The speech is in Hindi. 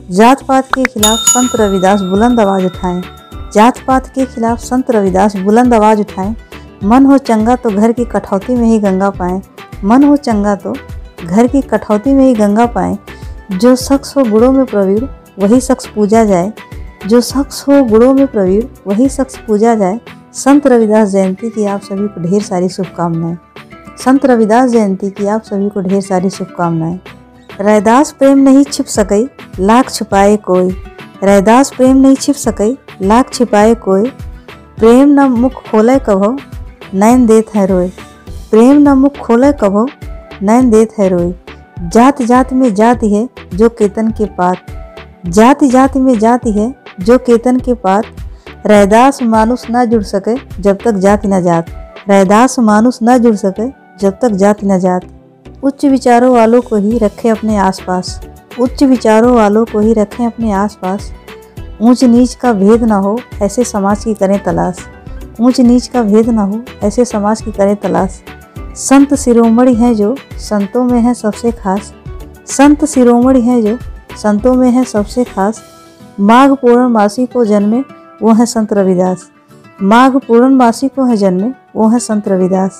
जात पात के खिलाफ संत रविदास बुलंद आवाज़ उठाएँ। जात पात के खिलाफ संत रविदास बुलंद आवाज़ उठाएँ। मन हो चंगा तो घर की कठौती में ही गंगा पाएँ। मन हो चंगा तो घर की कठौती में ही गंगा पाएँ। जो शख्स हो गुड़ों में प्रवीण, वही शख्स पूजा जाए। जो शख्स हो गुड़ों में प्रवीण, वही शख्स पूजा जाए। संत रविदास जयंती की आप सभी को ढेर सारी शुभकामनाएँ। संत रविदास जयंती की आप सभी को ढेर सारी शुभकामनाएँ। रैदास प्रेम नहीं छिप सकई लाख छुपाए कोई। रैदास प्रेम नहीं छिप सकई लाख छिपाए कोई। प्रेम न मुख खोले कभो नैन देत है रोए। प्रेम न मुख खोले कभो नैन देत है रोए। जात जात में जाति है जो केतन के पात। जाति जाति में जाति है जो केतन के पात। रैदास मानुष न जुड़ सके, जब तक जाति न जात। रैदास मानुष न जुड़ सके, जब तक जाति न जात। उच्च विचारों वालों को ही रखें अपने आसपास। उच्च विचारों वालों को ही रखें अपने आसपास। ऊंच नीच का भेद ना हो, ऐसे समाज की करें तलाश। ऊंच नीच का भेद ना हो, ऐसे समाज की करें तलाश। संत शिरोमणि हैं जो संतों में है सबसे खास। संत शिरोमणि हैं जो संतों में है सबसे खास। माघ पूर्णमासी को जन्मे, वो है संत रविदास। माघ पूर्णमासी को है जन्मे, वो है संत रविदास।